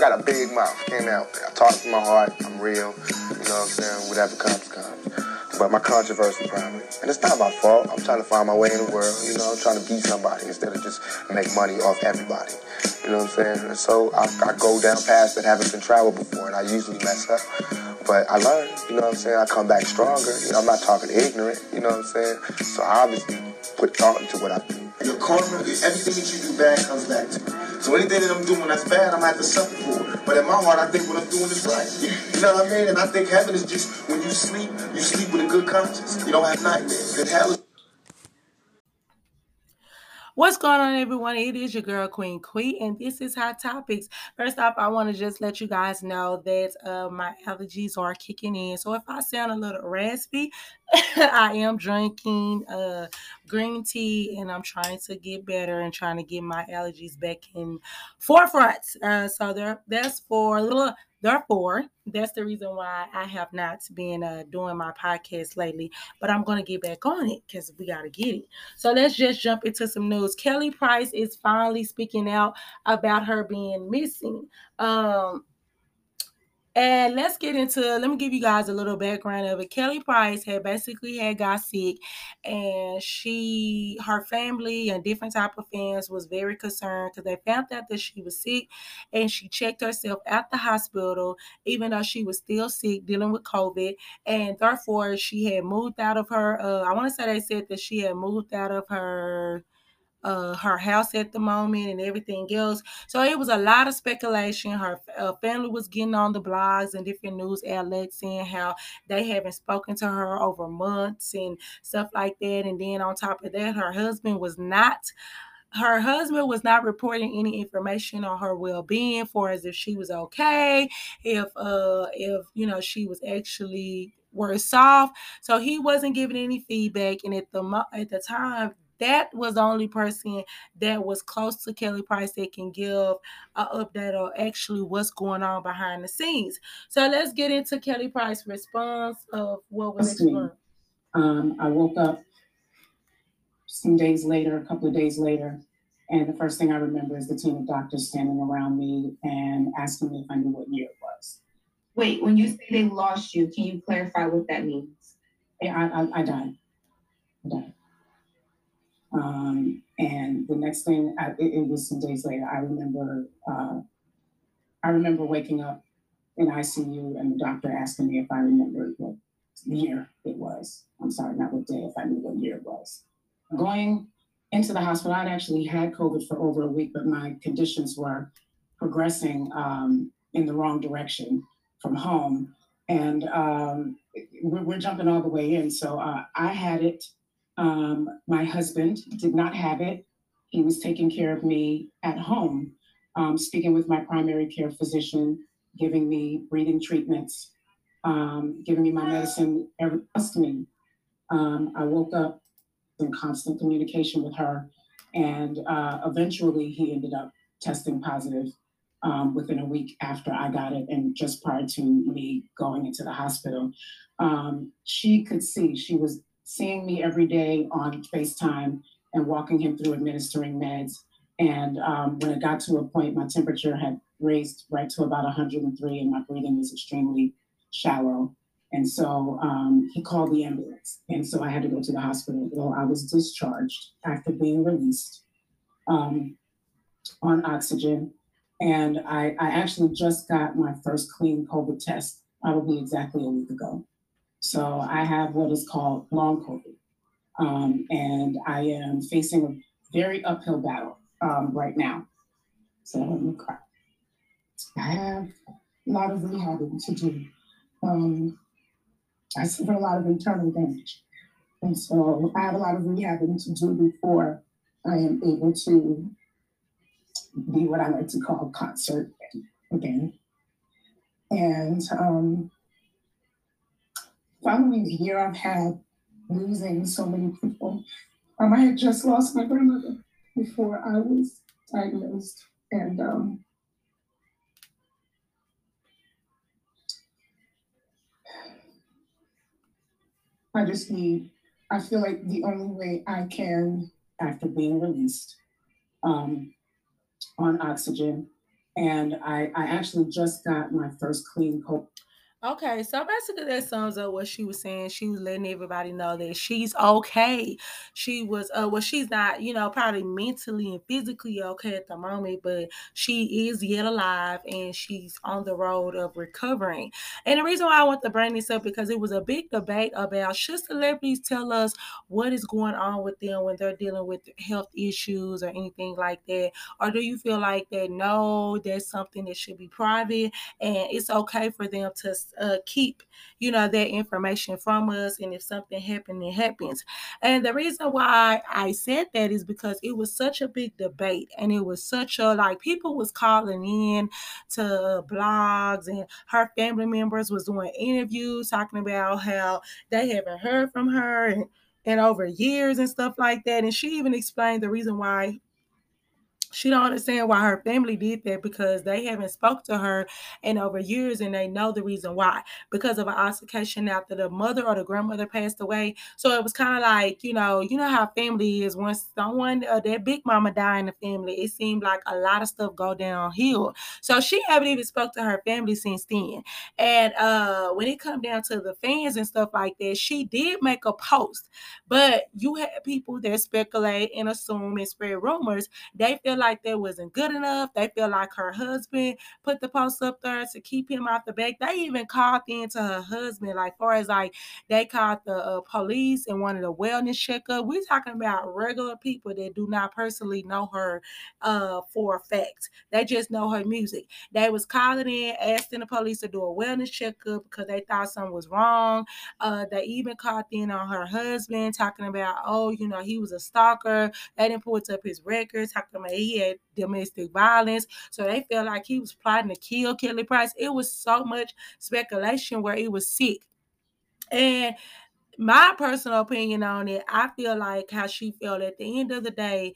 I got a big mouth. Came out. I talk from my heart. I'm real. You know what I'm saying? Whatever comes, comes. But my controversy probably. And it's not my fault. I'm trying to find my way in the world. You know, I'm trying to be somebody instead of just make money off everybody. You know what I'm saying? And so I, I go down paths that haven't been traveled before, and I usually mess up. But I learn, you know what I'm saying? I come back stronger. You know, I'm not talking ignorant, you know what I'm saying? So I obviously put thought into what I do. Your karma, everything that you do bad comes back to you. So anything that I'm doing that's bad, I'm gonna have to suffer for. But in my heart, I think what I'm doing is right. You know what I mean? And I think heaven is just when you sleep, you sleep with a good conscience. You don't have nightmares. And hell is What's going on, everyone? It is your girl, Queen Queen, and this is Hot Topics. First off, I want to just let you guys know that uh, my allergies are kicking in. So if I sound a little raspy, I am drinking uh, green tea and I'm trying to get better and trying to get my allergies back in forefront. Uh, so there, that's for a little Therefore, that's the reason why I have not been uh, doing my podcast lately, but I'm going to get back on it because we got to get it. So let's just jump into some news. Kelly Price is finally speaking out about her being missing. Um, and let's get into let me give you guys a little background of it. Kelly Price had basically had got sick and she her family and different type of fans was very concerned because they found out that she was sick and she checked herself at the hospital, even though she was still sick, dealing with COVID. And therefore she had moved out of her uh, I want to say they said that she had moved out of her uh, her house at the moment and everything else. So it was a lot of speculation. Her uh, family was getting on the blogs and different news outlets saying how they haven't spoken to her over months and stuff like that. And then on top of that, her husband was not her husband was not reporting any information on her well-being for as if she was okay if uh if you know she was actually worse off so he wasn't giving any feedback and at the at the time that was the only person that was close to Kelly Price that can give an update on actually what's going on behind the scenes. So let's get into Kelly Price's response of what was explained. Um, I woke up some days later, a couple of days later, and the first thing I remember is the team of doctors standing around me and asking me if I knew what year it was. Wait, when you say they lost you, can you clarify what that means? Yeah, I, I, I died. I died. Um, and the next thing, I, it, it, was some days later. I remember, uh, I remember waking up in ICU and the doctor asking me if I remembered what year it was. I'm sorry, not what day. If I knew what year it was. Going into the hospital, I'd actually had COVID for over a week, but my conditions were progressing um, in the wrong direction from home. And um, we're, we're, jumping all the way in. So uh, I had it um, my husband did not have it. He was taking care of me at home, um, speaking with my primary care physician, giving me breathing treatments, um, giving me my medicine every me. Um, I woke up in constant communication with her, and uh, eventually he ended up testing positive um, within a week after I got it, and just prior to me going into the hospital. Um, she could see, she was seeing me every day on FaceTime and walking him through administering meds. And um, when it got to a point, my temperature had raised right to about 103, and my breathing was extremely shallow. And so um, he called the ambulance. And so I had to go to the hospital. Well, I was discharged after being released um, on oxygen. And I, I actually just got my first clean COVID test probably exactly a week ago. So I have what is called long COVID. Um, and I am facing a very uphill battle um, right now. So let me cry. I have a lot of rehabbing to do. Um, I suffer a lot of internal damage. And so I have a lot of rehabbing to do before I am able to be what I like to call concert again. And um, following year I've had losing so many people, um, I had just lost my grandmother before I was diagnosed. And um, I just need, I feel like the only way I can, after being released um, on oxygen, And I, I actually just got my first clean coat Okay, so basically that sums up what she was saying. She was letting everybody know that she's okay. She was uh well, she's not, you know, probably mentally and physically okay at the moment, but she is yet alive and she's on the road of recovering. And the reason why I want to bring this up because it was a big debate about should celebrities tell us what is going on with them when they're dealing with health issues or anything like that? Or do you feel like that no, that's something that should be private and it's okay for them to uh, keep, you know, that information from us. And if something happened, it happens. And the reason why I said that is because it was such a big debate and it was such a like people was calling in to blogs and her family members was doing interviews talking about how they haven't heard from her and, and over years and stuff like that. And she even explained the reason why she don't understand why her family did that because they haven't spoke to her in over years and they know the reason why because of an altercation after the mother or the grandmother passed away. So it was kind of like you know you know how family is once someone uh, their big mama died in the family it seemed like a lot of stuff go downhill. So she haven't even spoke to her family since then. And uh when it come down to the fans and stuff like that she did make a post but you had people that speculate and assume and spread rumors. They feel like that wasn't good enough. They feel like her husband put the post up there to keep him out the back. They even called into her husband, like far as like they called the uh, police and wanted a wellness checkup. We're talking about regular people that do not personally know her uh, for a fact. They just know her music. They was calling in, asking the police to do a wellness checkup because they thought something was wrong. Uh, they even called in on her husband, talking about, oh, you know, he was a stalker. They didn't put up his records, talking about he had domestic violence. So they felt like he was plotting to kill Kelly Price. It was so much speculation where it was sick. And my personal opinion on it, I feel like how she felt at the end of the day.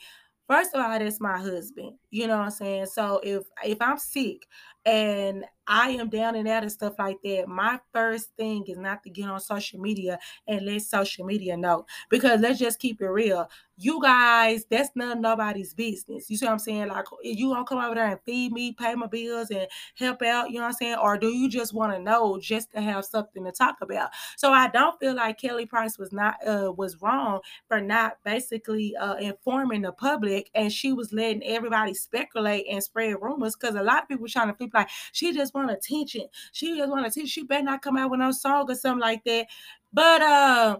First of all, that's my husband. You know what I'm saying? So if if I'm sick and I am down and out and stuff like that, my first thing is not to get on social media and let social media know. Because let's just keep it real. You guys, that's none nobody's business. You see what I'm saying? Like you gonna come over there and feed me, pay my bills, and help out, you know what I'm saying? Or do you just want to know just to have something to talk about? So I don't feel like Kelly Price was not uh was wrong for not basically uh informing the public and she was letting everybody speculate and spread rumors because a lot of people trying to feel like she just want attention. She just want attention. She better not come out with no song or something like that. But uh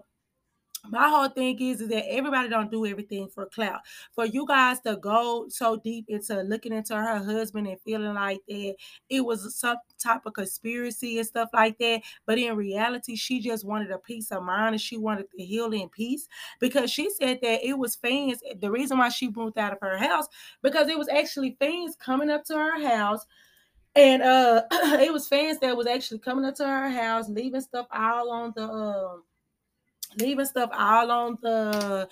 my whole thing is, is that everybody don't do everything for clout. For you guys to go so deep into looking into her husband and feeling like that it was some type of conspiracy and stuff like that, but in reality, she just wanted a peace of mind and she wanted to heal in peace because she said that it was fans. The reason why she moved out of her house because it was actually fans coming up to her house and uh it was fans that was actually coming up to her house leaving stuff all on the um leaving stuff all on the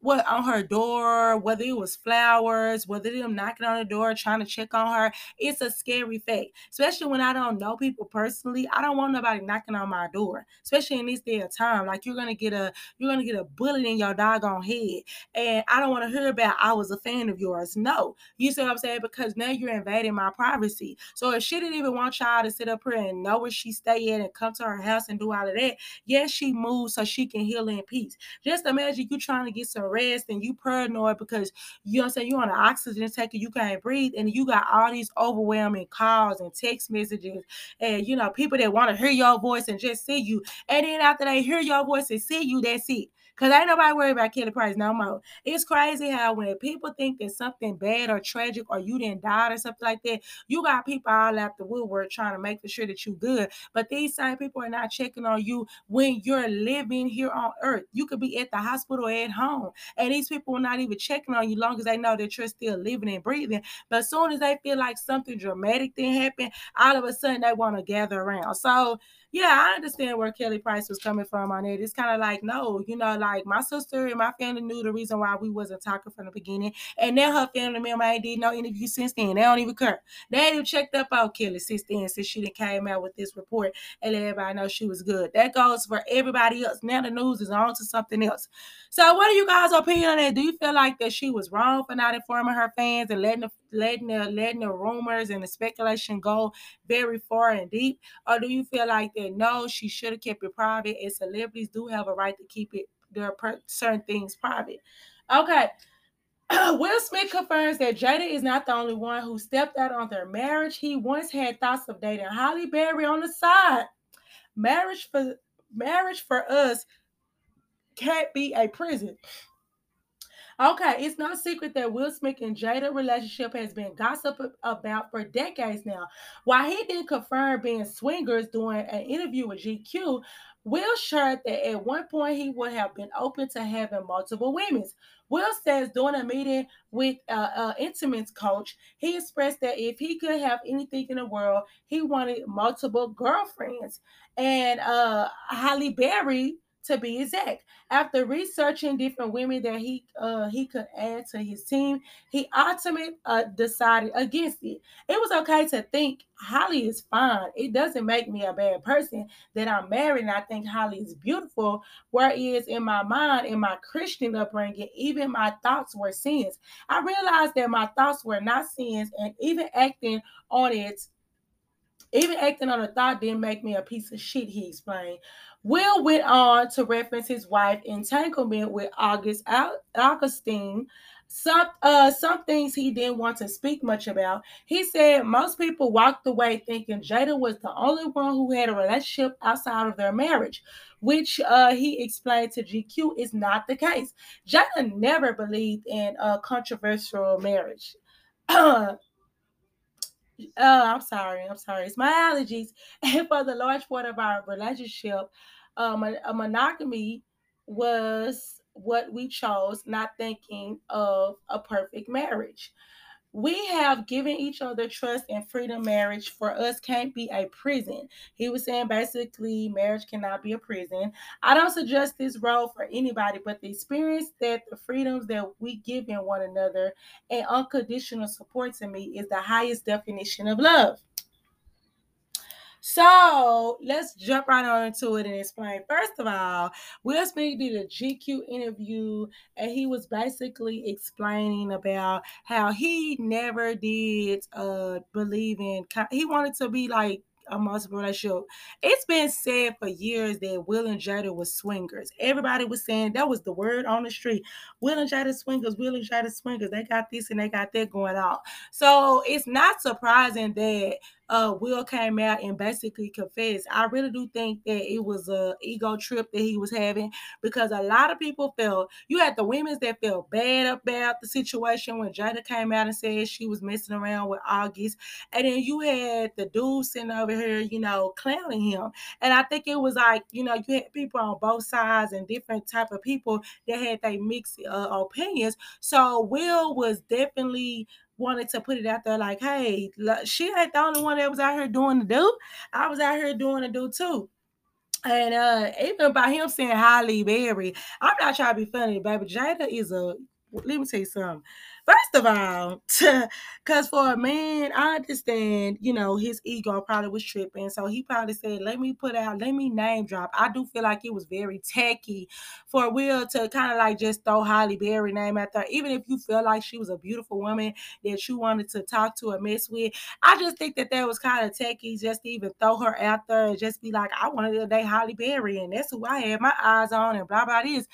what on her door, whether it was flowers, whether them knocking on the door trying to check on her. It's a scary fact, especially when I don't know people personally. I don't want nobody knocking on my door, especially in this day of time. Like you're gonna get a you're gonna get a bullet in your doggone head, and I don't want to hear about I was a fan of yours. No, you see what I'm saying? Because now you're invading my privacy. So if she didn't even want y'all to sit up here and know where she stay at and come to her house and do all of that, yes, she moved so she can heal in peace. Just imagine you trying to get some rest and you paranoid because you know what I'm saying you're on an oxygen tanker, you can't breathe, and you got all these overwhelming calls and text messages, and you know, people that want to hear your voice and just see you. And then after they hear your voice and see you, that's it. Cause ain't nobody worried about Kelly Price no more. It's crazy how when people think that something bad or tragic or you didn't die or something like that, you got people all out the woodwork trying to make sure that you good. But these same people are not checking on you when you're living here on earth. You could be at the hospital at home. And these people are not even checking on you long as they know that you're still living and breathing. But as soon as they feel like something dramatic thing happened, all of a sudden they want to gather around. So yeah, I understand where Kelly Price was coming from on it. It's kind of like, no, you know, like my sister and my family knew the reason why we wasn't talking from the beginning. And now her family member ain't did no interview since then. They don't even care. They ain't even checked up on Kelly since then, since she didn't came out with this report and let everybody know she was good. That goes for everybody else. Now the news is on to something else. So what are you guys' opinion on that? Do you feel like that she was wrong for not informing her fans and letting the letting the letting the rumors and the speculation go very far and deep, or do you feel like that no, she should have kept it private, and celebrities do have a right to keep it their per- certain things private? Okay. Will Smith confirms that Jada is not the only one who stepped out on their marriage. He once had thoughts of dating Halle Berry on the side. Marriage for marriage for us can't be a prison. Okay, it's no secret that Will Smith and Jada relationship has been gossiped about for decades now. While he didn't confirm being swingers during an interview with GQ, Will shared that at one point he would have been open to having multiple women. Will says during a meeting with an uh, intimates coach, he expressed that if he could have anything in the world, he wanted multiple girlfriends. And uh, Halle Berry to be exact. After researching different women that he uh, he could add to his team, he ultimately uh, decided against it. It was okay to think Halle is fine. It doesn't make me a bad person that I'm married and I think Halle is beautiful. Whereas in my mind, in my Christian upbringing, even my thoughts were sins. I realized that my thoughts were not sins, and even acting on it even acting on a thought didn't make me a piece of shit, he explained. Will went on to reference his wife entanglement with August Augustine. Some uh some things he didn't want to speak much about. He said most people walked away thinking Jada was the only one who had a relationship outside of their marriage, which uh he explained to GQ is not the case. Jada never believed in a controversial marriage. Oh, I'm sorry. I'm sorry. It's my allergies. And for the large part of our relationship, um, a, a monogamy was what we chose, not thinking of a perfect marriage. We have given each other trust and freedom marriage. For us can't be a prison. He was saying basically marriage cannot be a prison. I don't suggest this role for anybody but the experience that the freedoms that we give in one another and unconditional support to me is the highest definition of love so let's jump right on into it and explain. First of all, Will Smith did a GQ interview and he was basically explaining about how he never did uh believe in he wanted to be like a multiple relationship. It's been said for years that Will and Jada was swingers. Everybody was saying that was the word on the street. Will and Jada swingers, Will and Jada swingers. They got this and they got that going on. So it's not surprising that uh, Will came out and basically confessed. I really do think that it was a ego trip that he was having because a lot of people felt you had the women's that felt bad about the situation when Jada came out and said she was messing around with August, and then you had the dude sitting over here, you know, clowning him. And I think it was like you know you had people on both sides and different type of people that had they mixed uh, opinions. So Will was definitely wanted to put it out there like, hey, she ain't the only one that was out here doing the do. I was out here doing the do too. And uh even by him saying Halle Berry, I'm not trying to be funny, baby. Jada is a let me tell you something. First of all, because for a man, I understand, you know, his ego probably was tripping. So he probably said, let me put out, let me name drop. I do feel like it was very tacky for Will to kind of like just throw Halle Berry name out there. Even if you feel like she was a beautiful woman that you wanted to talk to or mess with, I just think that that was kind of tacky just to even throw her out there and just be like, I wanted to date Halle Berry and that's who I had my eyes on and blah, blah, this.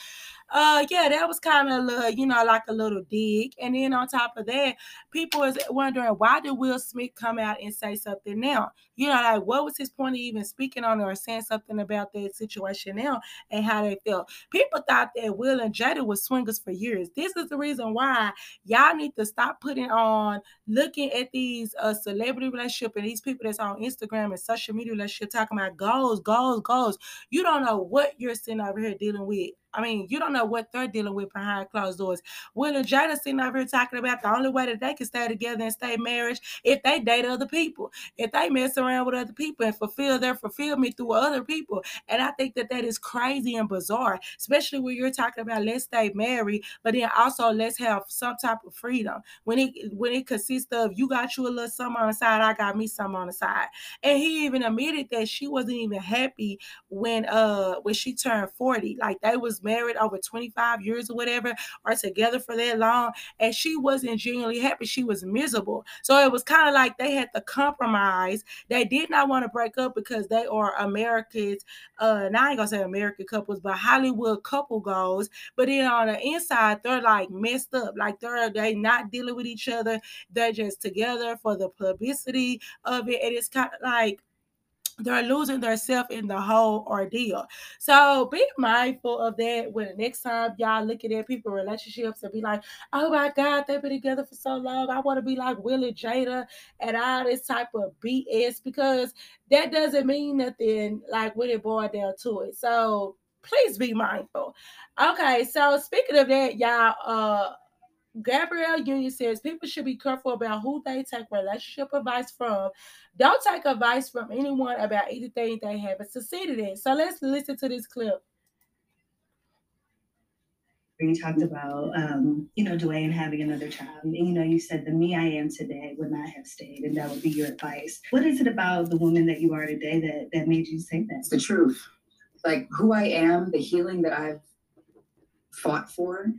Uh, yeah, that was kind of a little, you know, like a little dig. And then on top of that, people is wondering why did Will Smith come out and say something now? You know, like what was his point of even speaking on or saying something about that situation now and how they felt? People thought that Will and Jada was swingers for years. This is the reason why y'all need to stop putting on looking at these uh, celebrity relationship and these people that's on Instagram and social media relationship talking about goals, goals, goals. You don't know what you're sitting over here dealing with I mean, you don't know what they're dealing with behind closed doors. Will and Jada sitting over here talking about the only way that they can stay together and stay married if they date other people, if they mess around with other people and fulfill their fulfillment through other people. And I think that that is crazy and bizarre, especially when you're talking about let's stay married, but then also let's have some type of freedom. When it when it consists of you got you a little something on the side, I got me some on the side. And he even admitted that she wasn't even happy when uh when she turned 40. Like they was married over 25 years or whatever, or together for that long, and she wasn't genuinely happy. She was miserable. So it was kind of like they had to compromise. They did not want to break up because they are Americans. Uh, now I ain't gonna say American couples, but Hollywood couple goals. But then on the inside, they're like messed up. Like they're they not dealing with each other. They're just together for the publicity of it. And it's kind of like they're losing themselves in the whole ordeal. So be mindful of that when the next time y'all looking at people relationships and be like, oh my God, they've been together for so long. I want to be like Willie Jada and all this type of BS because that doesn't mean nothing like when it boiled down to it. So please be mindful. Okay, so speaking of that, y'all, uh Gabrielle Union says people should be careful about who they take relationship advice from. Don't take advice from anyone about anything they haven't succeeded in. So let's listen to this clip. You talked about, um, you know, Dwyane having another child. And, you know, you said the me I am today would not have stayed, and that would be your advice. What is it about the woman that you are today that that made you say that? It's the truth. Like who I am, the healing that I've fought for,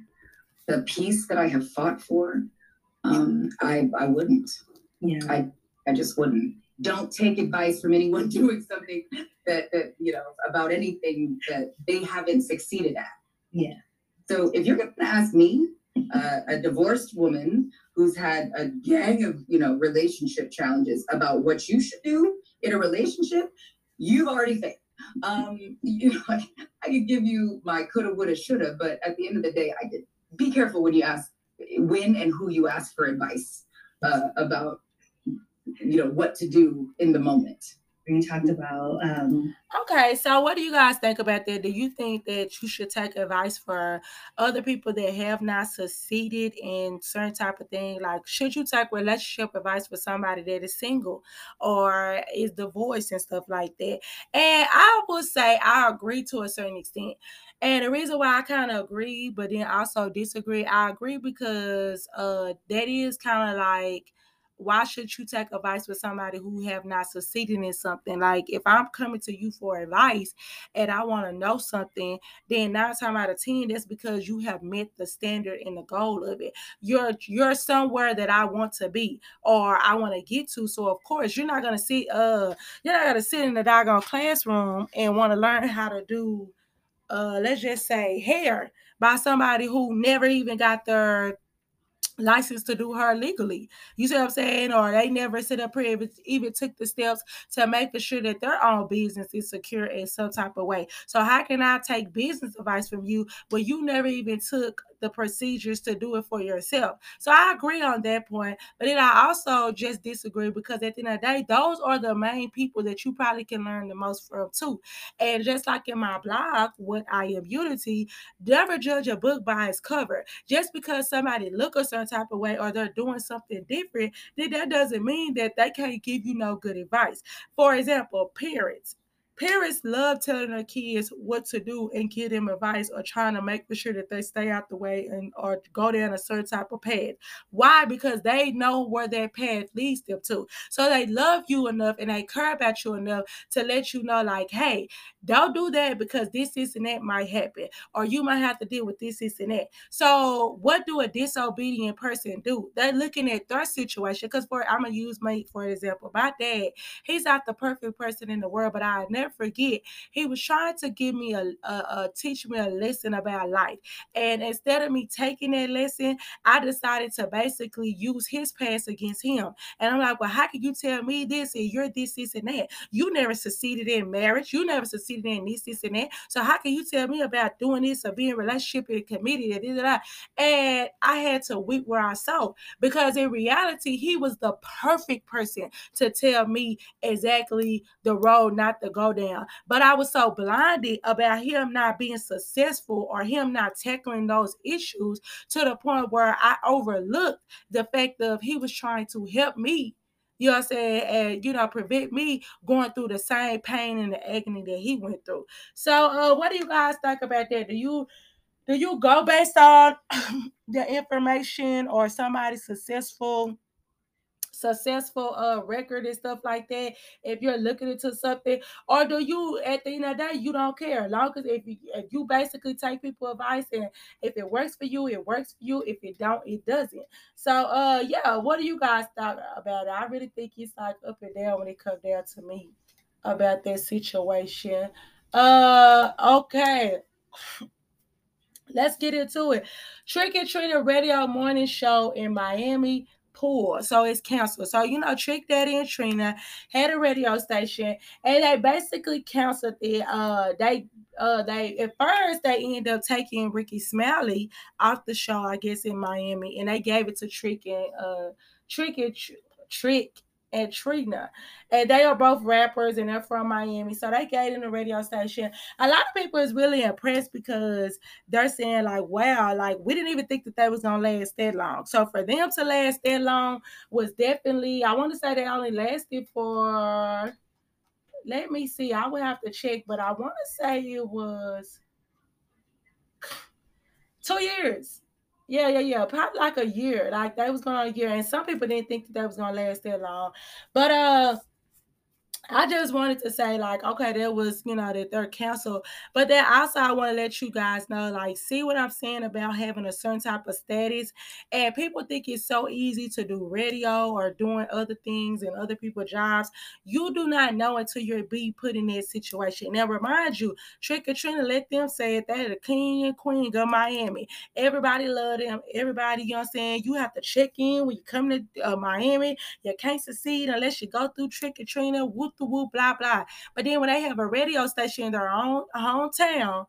the peace that I have fought for, um, I I wouldn't. Yeah. I I just wouldn't. Don't take advice from anyone doing something that that you know about anything that they haven't succeeded at. Yeah. So if you're going to ask me, uh, a divorced woman who's had a gang of you know relationship challenges about what you should do in a relationship, you've already failed. Um, you know, I, I could give you my coulda, woulda, shoulda, but at the end of the day, I did be careful when you ask when and who you ask for advice uh, about you know what to do in the moment we talked about, um, Okay, so what do you guys think about that? Do you think that you should take advice for other people that have not succeeded in certain type of thing? Like, should you take relationship advice for somebody that is single or is divorced and stuff like that? And I would say I agree to a certain extent. And the reason why I kind of agree, but then also disagree, I agree because uh that is kind of like why should you take advice with somebody who have not succeeded in something? Like if I'm coming to you for advice and I want to know something, then nine times out of ten, that's because you have met the standard and the goal of it. You're you're somewhere that I want to be or I want to get to. So of course you're not gonna sit uh you're not gonna sit in the doggone classroom and want to learn how to do uh let's just say hair by somebody who never even got their license to do her legally. You see what I'm saying? Or they never sit up here even, took the steps to making sure that their own business is secure in some type of way. So how can I take business advice from you when you never even took the procedures to do it for yourself? So I agree on that point, but then I also just disagree because at the end of the day, those are the main people that you probably can learn the most from too. And just like in my blog, what I am unity, never judge a book by its cover. Just because somebody look a certain type of way or they're doing something different, then that doesn't mean that they can't give you no good advice. For example, parents. Parents love telling their kids what to do and give them advice or trying to make sure that they stay out the way and or go down a certain type of path. Why? Because they know where that path leads them to. So they love you enough and they care about you enough to let you know, like, hey, don't do that because this, this, and that might happen, or you might have to deal with this, this, and that. So, what do a disobedient person do? They're looking at their situation. Because for I'm gonna use my for example, my dad, he's not the perfect person in the world, but I never forget he was trying to give me a, a, a teach me a lesson about life. And instead of me taking that lesson, I decided to basically use his past against him. And I'm like, well, how can you tell me this and you're this, this, and that? You never succeeded in marriage. You never succeeded in this, this, and that. So how can you tell me about doing this or being relationship and committed and da, da? And I had to weep where I saw because in reality, he was the perfect person to tell me exactly the road not to go down. But I was so blinded about him not being successful or him not tackling those issues to the point where I overlooked the fact of he was trying to help me you know what I'm saying? And you know, prevent me going through the same pain and the agony that he went through. So uh what do you guys think about that? Do you do you go based on the information or somebody successful successful uh record and stuff like that if you're looking into something or do you at the end of the day you don't care. Long as if you, if you basically take people advice and if it works for you it works for you. If it don't it doesn't. So uh yeah what do you guys thought about it? I really think it's like up and down when it comes down to me about that situation. Uh okay. Let's get into it. Trick and treat radio morning show in miami pool. So it's canceled. So, you know, Trick Daddy and Trina had a radio station and they basically canceled it. Uh they uh they at first they ended up taking Rickey Smiley off the show, I guess, in Miami, and they gave it to Trick and uh Trick and Trick and Trina. And they are both rappers and they're from Miami. So they gave in the radio station. A lot of people is really impressed because they're saying, like, wow, like we didn't even think that they was gonna last that long. So for them to last that long was definitely, I want to say they only lasted for let me see, I would have to check, but I want to say it was two years. Yeah, yeah, yeah. Probably like a year. Like that was going on a year. And some people didn't think that, that was gonna last that long. But uh I just wanted to say, like, okay, there was, you know, that they're canceled. But then also I want to let you guys know, like, see what I'm saying about having a certain type of status. And people think it's so easy to do radio or doing other things and other people's jobs. You do not know until you're be put in that situation. Now remind you, Trick or Trina, let them say it. They're the king and queen of Miami. Everybody love them. Everybody, you know what I'm saying? You have to check in when you come to uh, Miami. You can't succeed unless you go through Trick or Trina. Whoop the whoop, blah blah. But then when they have a radio station in their own hometown,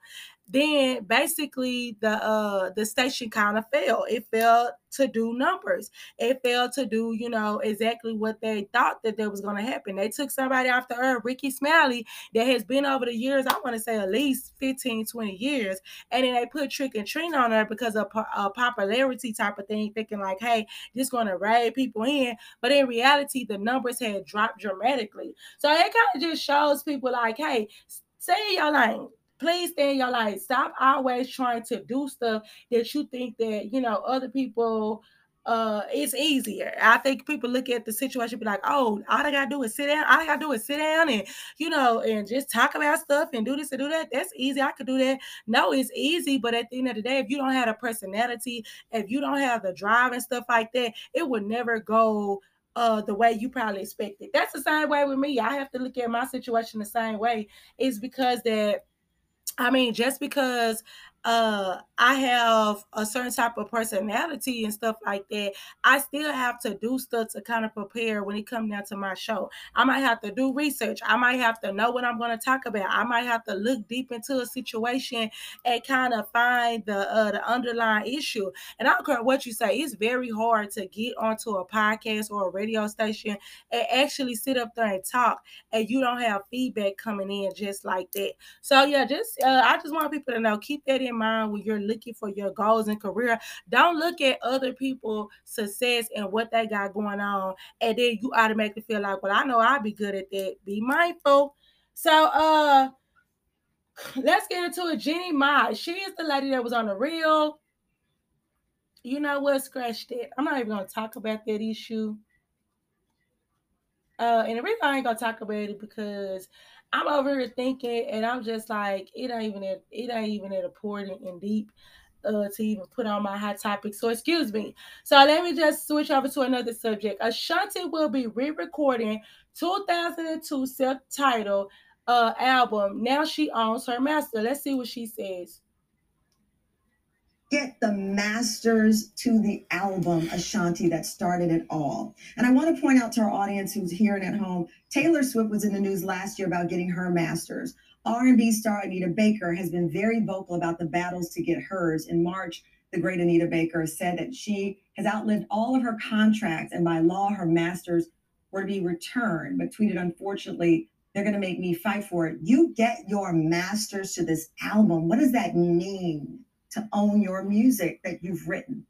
then basically the uh the station kind of failed. It failed to do numbers. It failed to do, you know, exactly what they thought that there was going to happen. They took somebody off the earth, Rickey Smiley, that has been over the years, I want to say at least 15, 20 years. And then they put Trick and Trina on her because of a popularity type of thing, thinking like, hey, this going to ride people in. But in reality, the numbers had dropped dramatically. So it kind of just shows people like, hey, say your lane please stay in your life. Stop always trying to do stuff that you think that you know other people uh it's easier. I think people look at the situation be like, oh, all I gotta do is sit down, all I gotta do is sit down and you know and just talk about stuff and do this and do that. That's easy. I could do that. No, it's easy, but at the end of the day, if you don't have a personality, if you don't have the drive and stuff like that, it would never go uh the way you probably expected. That's the same way with me. I have to look at my situation the same way. It's because that I mean, just because uh I have a certain type of personality and stuff like that, I still have to do stuff to kind of prepare when it comes down to my show. I might have to do research. I might have to know what I'm going to talk about. I might have to look deep into a situation and kind of find the uh, the underlying issue. And I don't care what you say, it's very hard to get onto a podcast or a radio station and actually sit up there and talk and you don't have feedback coming in just like that. So yeah, just uh, I just want people to know keep that in mind when you're looking for your goals and career. Don't look at other people's success and what they got going on, and then you automatically feel like, well, I know I'll be good at that. Be mindful. So uh let's get into it. Jeannie Mai. She is the lady that was on the real. You know what? Scratch that. I'm not even gonna talk about that issue. Uh, and the reason I ain't gonna talk about it because I'm over here thinking, and I'm just like, it ain't even it ain't even that important and deep uh, to even put on my hot topic. So excuse me. So let me just switch over to another subject. Ashanti will be re-recording 2002 self-titled uh, album. Now she owns her master. Let's see what she says get the masters to the album Ashanti that started it all. And I want to point out to our audience who's here and at home, Taylor Swift was in the news last year about getting her masters. R&B star Anita Baker has been very vocal about the battles to get hers. In March, the great Anita Baker said that she has outlived all of her contracts and by law her masters were to be returned, but tweeted, unfortunately, they're going to make me fight for it. You get your masters to this album. What does that mean? To own your music that you've written?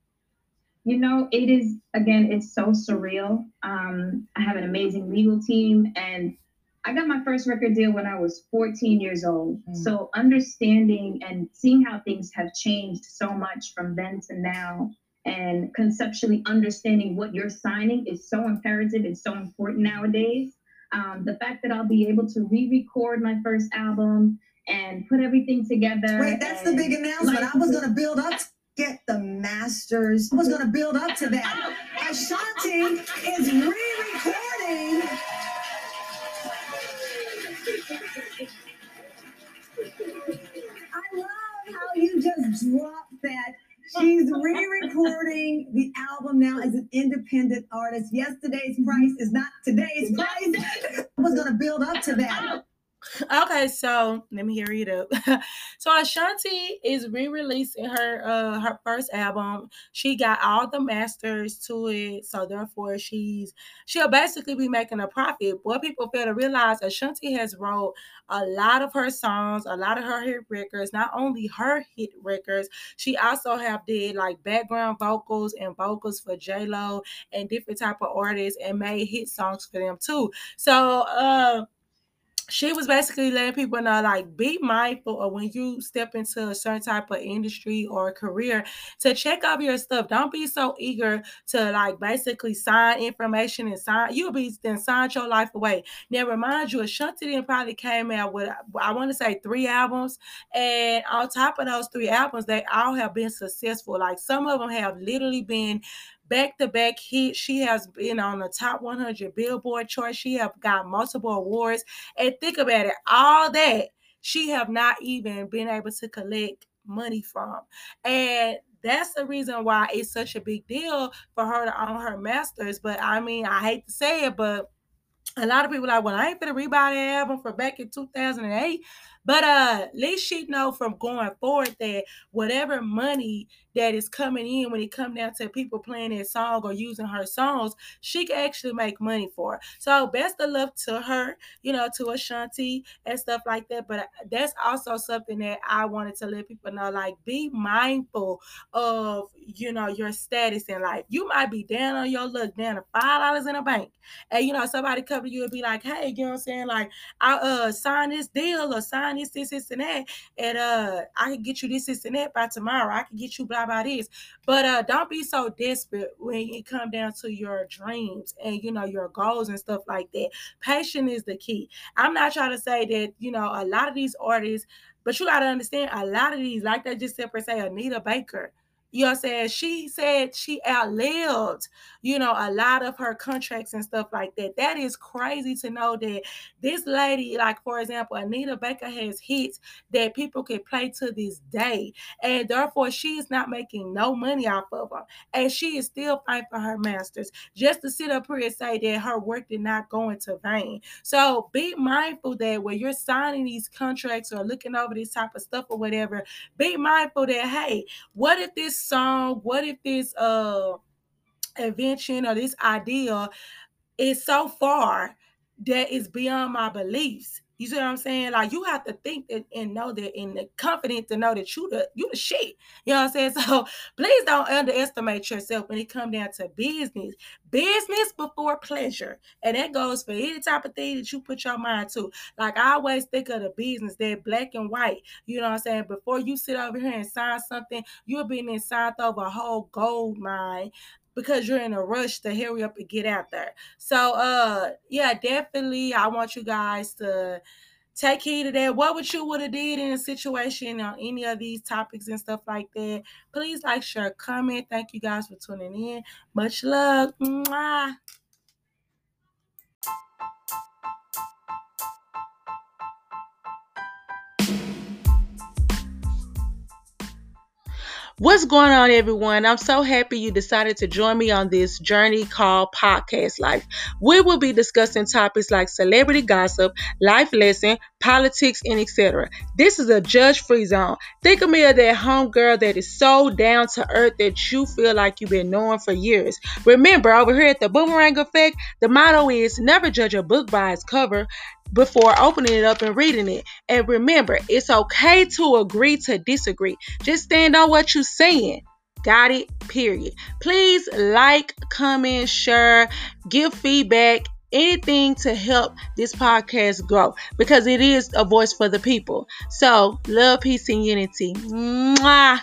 You know, it is again, it's so surreal. Um, I have an amazing legal team, and I got my first record deal when I was 14 years old. Mm. So understanding and seeing how things have changed so much from then to now, and conceptually understanding what you're signing is so imperative and so important nowadays. Um, the fact that I'll be able to re-record my first album and put everything together. Wait, that's the big announcement. I was gonna build up to get the masters. I was gonna build up to that. Ashanti is re-recording. I love how you just dropped that She's re-recording the album now as an independent artist. Yesterday's price is not today's price. I was gonna build up to that. Okay, so let me hear it up. so Ashanti is re-releasing her uh her first album. She got all the masters to it, so therefore she's she'll basically be making a profit. What people fail to realize, Ashanti has wrote a lot of her songs, a lot of her hit records. Not only her hit records, she also have did like background vocals and vocals for J Lo and different type of artists and made hit songs for them too. So uh she was basically letting people know like be mindful of when you step into a certain type of industry or career to check out your stuff. Don't be so eager to like basically sign information and sign you'll be then sign your life away. Now remind you ashanti then probably came out with i want to say three albums and on top of those three albums they all have been successful. Like some of them have literally been back to back hits. She has been on the top 100 Billboard chart. She have got multiple awards. And think about it, all that she have not even been able to collect money from. And that's the reason why it's such a big deal for her to own her masters. But I mean, I hate to say it, but a lot of people like, well, I ain't gonna rebuy the album from back in 2008. But uh, at least she know from going forward that whatever money that is coming in when it come down to people playing that song or using her songs, she can actually make money for. It. So best of luck to her, you know, to Ashanti and stuff like that. But uh, that's also something that I wanted to let people know. Like, be mindful of you know your status in life. You might be down on your luck, down to five dollars in a bank, and you know somebody come to you and be like, "Hey, you know what I'm saying? Like, I uh sign this deal or sign this, this, this, and that, and uh I can get you this, this, and that by tomorrow. I can get you blah about this. But uh, don't be so desperate when it come down to your dreams and you know your goals and stuff like that. Patience is the key. I'm not trying to say that you know a lot of these artists, but you got to understand a lot of these, like they just said per se, Anita Baker you know I'm saying? She said she outlived, you know, a lot of her contracts and stuff like that. That is crazy to know that this lady, like for example, Anita Baker has hits that people can play to this day. And therefore she is not making no money off of them. And she is still fighting for her masters. Just to sit up here and say that her work did not go into vain. So be mindful that when you're signing these contracts or looking over this type of stuff or whatever, be mindful that hey, what if this song, what if this uh invention or this idea is so far that it's beyond my beliefs? You see what I'm saying? Like you have to think that and know that and the confident to know that you the you the shit. You know what I'm saying? So please don't underestimate yourself when it come down to business. Business before pleasure. And that goes for any type of thing that you put your mind to. Like I always think of the business, that black and white. You know what I'm saying? Before you sit over here and sign something, you're being inside of a whole gold mine because you're in a rush to hurry up and get out there. So uh yeah, definitely I want you guys to take heed of that. What would you would have did in a situation on any of these topics and stuff like that? Please like, share, comment. Thank you guys for tuning in. Much love. Mwah. What's going on, everyone? I'm so happy you decided to join me on this journey called Podcast Life. We will be discussing topics like celebrity gossip, life lesson, politics, and etc. This is a judge-free zone. Think of me as that homegirl that is so down to earth that you feel like you've been knowing for years. Remember, over here at the Boomerang Effect, the motto is never judge a book by its cover before opening it up and reading it. And remember, it's okay to agree to disagree. Just stand on what you're saying. Got it? Period. Please like, comment, share, give feedback, anything to help this podcast grow because it is a voice for the people. So, love, peace, and unity. Mwah.